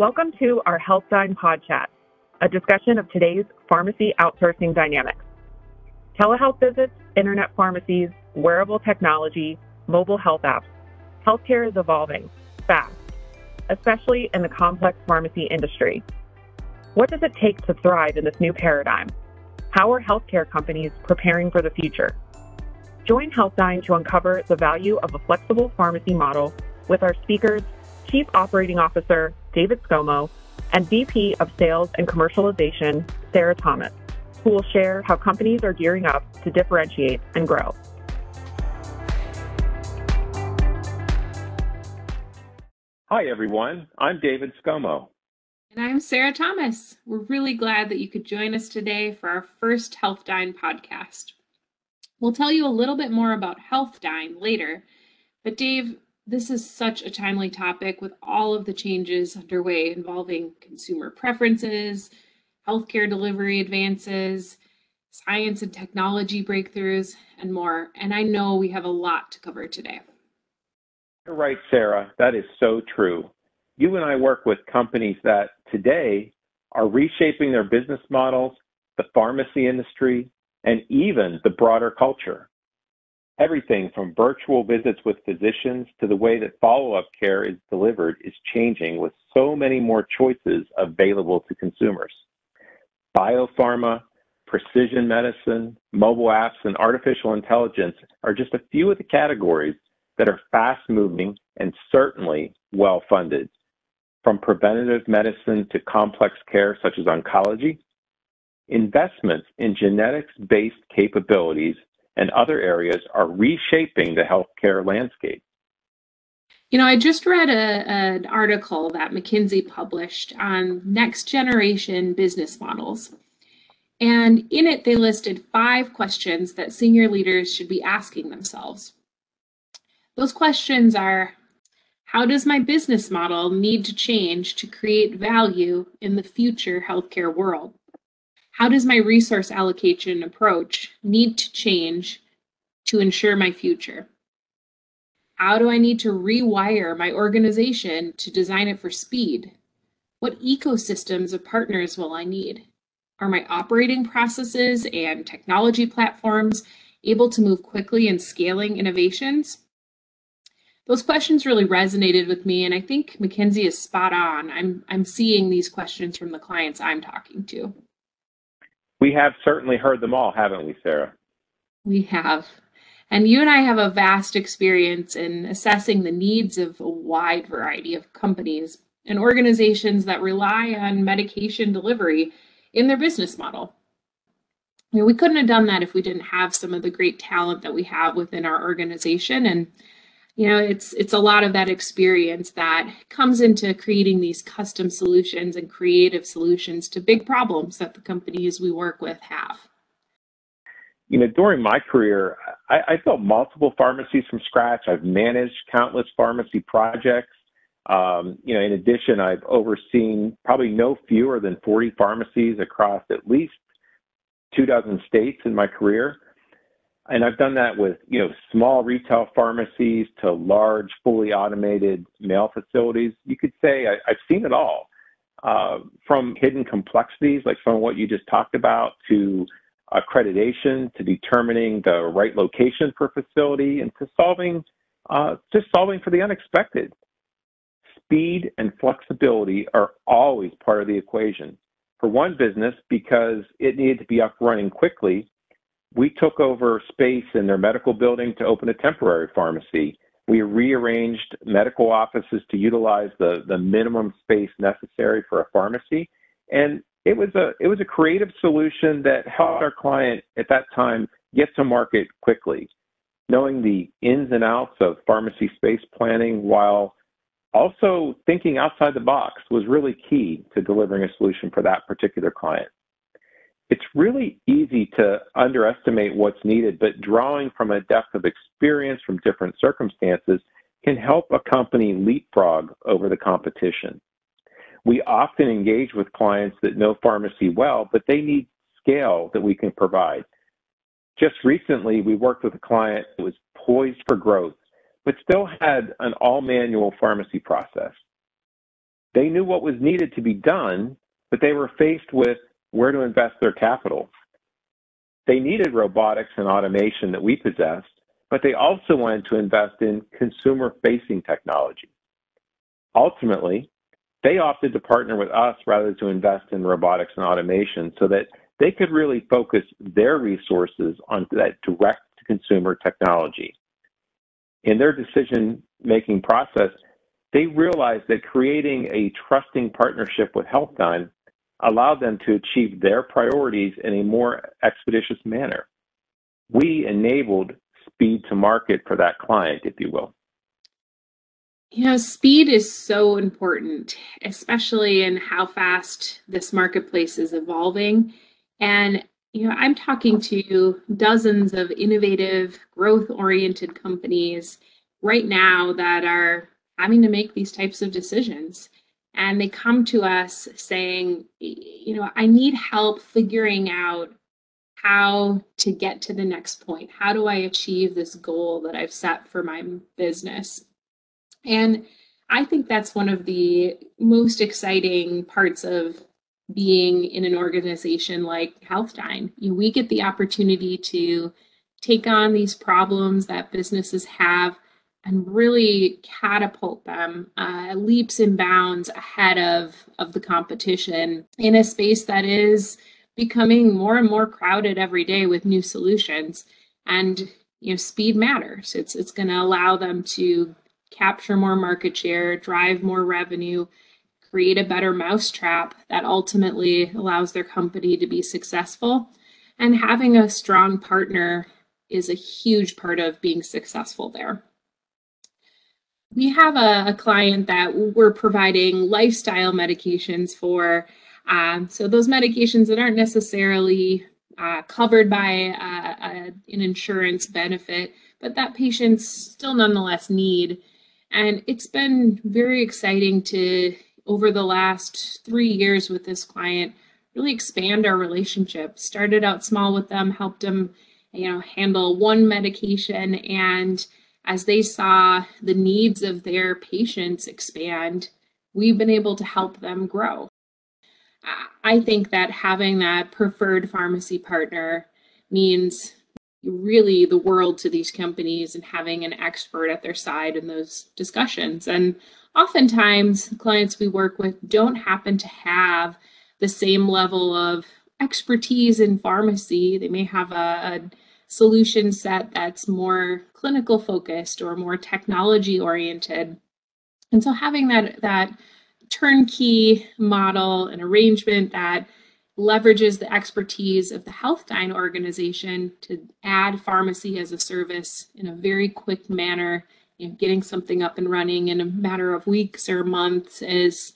Welcome to our HealthDyne Pod Chat, a discussion of today's pharmacy outsourcing dynamics. Telehealth visits, internet pharmacies, wearable technology, mobile health apps. Healthcare is evolving fast, especially in the complex pharmacy industry. What does it take to thrive in this new paradigm? How are healthcare companies preparing for the future? Join HealthDyne to uncover the value of a flexible pharmacy model with our speakers, Chief Operating Officer David Skomo and VP of Sales and Commercialization Sarah Thomas, who will share how companies are gearing up to differentiate and grow. Hi, everyone. I'm David Skomo. And I'm Sarah Thomas. We're really glad that you could join us today for our first HealthDyne podcast. We'll tell you a little bit more about HealthDyne later, but Dave, this is such a timely topic with all of the changes underway involving consumer preferences, healthcare delivery advances, science and technology breakthroughs, and more. And I know we have a lot to cover today. You're right, Sarah. That is so true. You and I work with companies that today are reshaping their business models, the pharmacy industry, and even the broader culture. Everything from virtual visits with physicians to the way that follow up care is delivered is changing with so many more choices available to consumers. Biopharma, precision medicine, mobile apps, and artificial intelligence are just a few of the categories that are fast moving and certainly well funded. From preventative medicine to complex care such as oncology, investments in genetics based capabilities and other areas are reshaping the healthcare landscape. You know, I just read a, an article that McKinsey published on next generation business models. And in it, they listed five questions that senior leaders should be asking themselves. Those questions are How does my business model need to change to create value in the future healthcare world? How does my resource allocation approach need to change to ensure my future? How do I need to rewire my organization to design it for speed? What ecosystems of partners will I need? Are my operating processes and technology platforms able to move quickly in scaling innovations? those questions really resonated with me and i think mckinsey is spot on i'm i'm seeing these questions from the clients i'm talking to we have certainly heard them all haven't we sarah? We have. And you and i have a vast experience in assessing the needs of a wide variety of companies and organizations that rely on medication delivery in their business model. You know, we couldn't have done that if we didn't have some of the great talent that we have within our organization and you know it's it's a lot of that experience that comes into creating these custom solutions and creative solutions to big problems that the companies we work with have. You know during my career i, I built multiple pharmacies from scratch. I've managed countless pharmacy projects. Um, you know in addition i've overseen probably no fewer than 40 pharmacies across at least two dozen states in my career and I've done that with you know small retail pharmacies to large, fully automated mail facilities. You could say I, have seen it all, uh, from hidden complexities like of what you just talked about to accreditation to determining the right location for facility and to solving uh, just solving for the unexpected. Speed and flexibility are always part of the equation. For one business, because it needed to be up running quickly, we took over space in their medical building to open a temporary pharmacy. We rearranged medical offices to utilize the, the minimum space necessary for a pharmacy. And it was a it was a creative solution that helped our client at that time get to market quickly, knowing the ins and outs of pharmacy space planning while also thinking outside the box was really key to delivering a solution for that particular client it's really easy to underestimate what's needed, but drawing from a depth of experience from different circumstances can help a company leapfrog over the competition. We often engage with clients that know pharmacy well, but they need scale that we can provide. Just recently, we worked with a client that was poised for growth, but still had an all manual pharmacy process. They knew what was needed to be done, but they were faced with where to invest their capital. They needed robotics and automation that we possessed, but they also wanted to invest in consumer facing technology. Ultimately, they opted to partner with us rather to invest in robotics and automation so that they could really focus their resources on that direct to consumer technology. In their decision making process, they realized that creating a trusting partnership with Healthdyne allowed them to achieve their priorities in a more expeditious manner. We enabled speed to market for that client, if you will. You know, speed is so important, especially in how fast this marketplace is evolving. And, you know, I'm talking to dozens of innovative, growth oriented companies right now that are having to make these types of decisions. And they come to us saying, you know, I need help figuring out how to get to the next point. How do I achieve this goal that I've set for my business? And I think that's one of the most exciting parts of being in an organization like Healthdyne. You know, we get the opportunity to take on these problems that businesses have and really catapult them uh, leaps and bounds ahead of, of the competition in a space that is becoming more and more crowded every day with new solutions. And you know, speed matters. It's it's going to allow them to capture more market share, drive more revenue, create a better mousetrap that ultimately allows their company to be successful. And having a strong partner is a huge part of being successful there. We have a, a client that we're providing lifestyle medications for. Um, so, those medications that aren't necessarily uh, covered by uh, a, an insurance benefit, but that patients still nonetheless need. And it's been very exciting to, over the last three years with this client, really expand our relationship. Started out small with them, helped them, you know, handle one medication, and as they saw the needs of their patients expand, we've been able to help them grow. I think that having that preferred pharmacy partner means really the world to these companies and having an expert at their side in those discussions. And oftentimes, clients we work with don't happen to have the same level of expertise in pharmacy. They may have a, a solution set that's more clinical focused or more technology oriented. And so having that that turnkey model and arrangement that leverages the expertise of the Healthdyne organization to add pharmacy as a service in a very quick manner. You know, getting something up and running in a matter of weeks or months is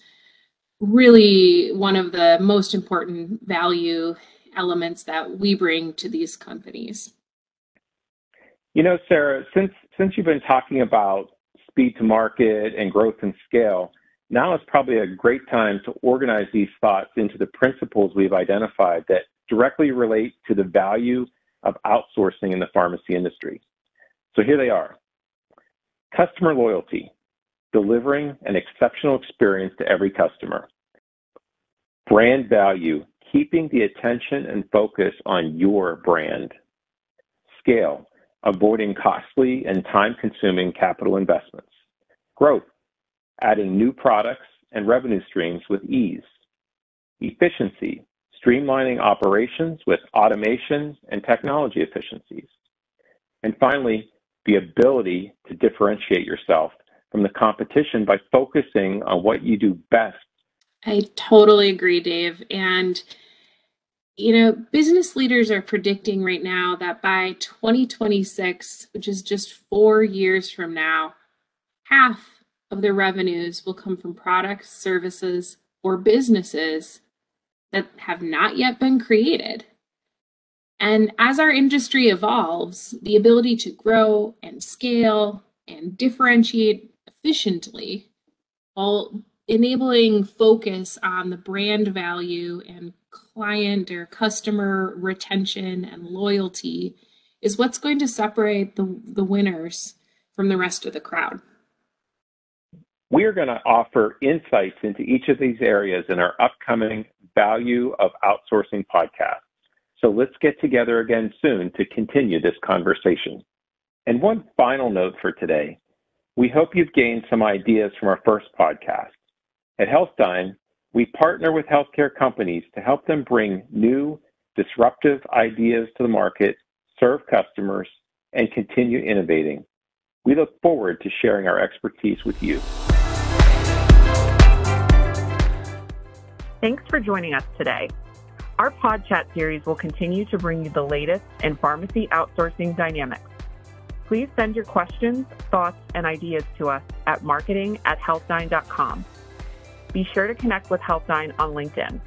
really one of the most important value elements that we bring to these companies. You know, Sarah, since you've been talking about speed to market and growth and scale, now is probably a great time to organize these thoughts into the principles we've identified that directly relate to the value of outsourcing in the pharmacy industry. So here they are. Customer loyalty, delivering an exceptional experience to every customer. Brand value, keeping the attention and focus on your brand. Scale, avoiding costly and time consuming capital investments. Growth, adding new products and revenue streams with ease. Efficiency, streamlining operations with automation and technology efficiencies. And finally, the ability to differentiate yourself from the competition by focusing on what you do best. I totally agree, Dave. You know, business leaders are predicting right now that by 2026, which is just four years from now, half of their revenues will come from products, services, or businesses that have not yet been created. And as our industry evolves, the ability to grow and scale and differentiate efficiently while enabling focus on the brand value and client or customer retention and loyalty is what's going to separate the, the winners from the rest of the crowd. We are going to offer insights into each of these areas in our upcoming Value of Outsourcing podcast. So let's get together again soon to continue this conversation. And one final note for today. We hope you've gained some ideas from our first podcast. At HealthDyne, we partner with healthcare companies to help them bring new, disruptive ideas to the market, serve customers, and continue innovating. We look forward to sharing our expertise with you. Thanks for joining us today. Our PodChat series will continue to bring you the latest in pharmacy outsourcing dynamics. Please send your questions, thoughts, and ideas to us at marketing at. Be sure to connect with HealthDyne on LinkedIn.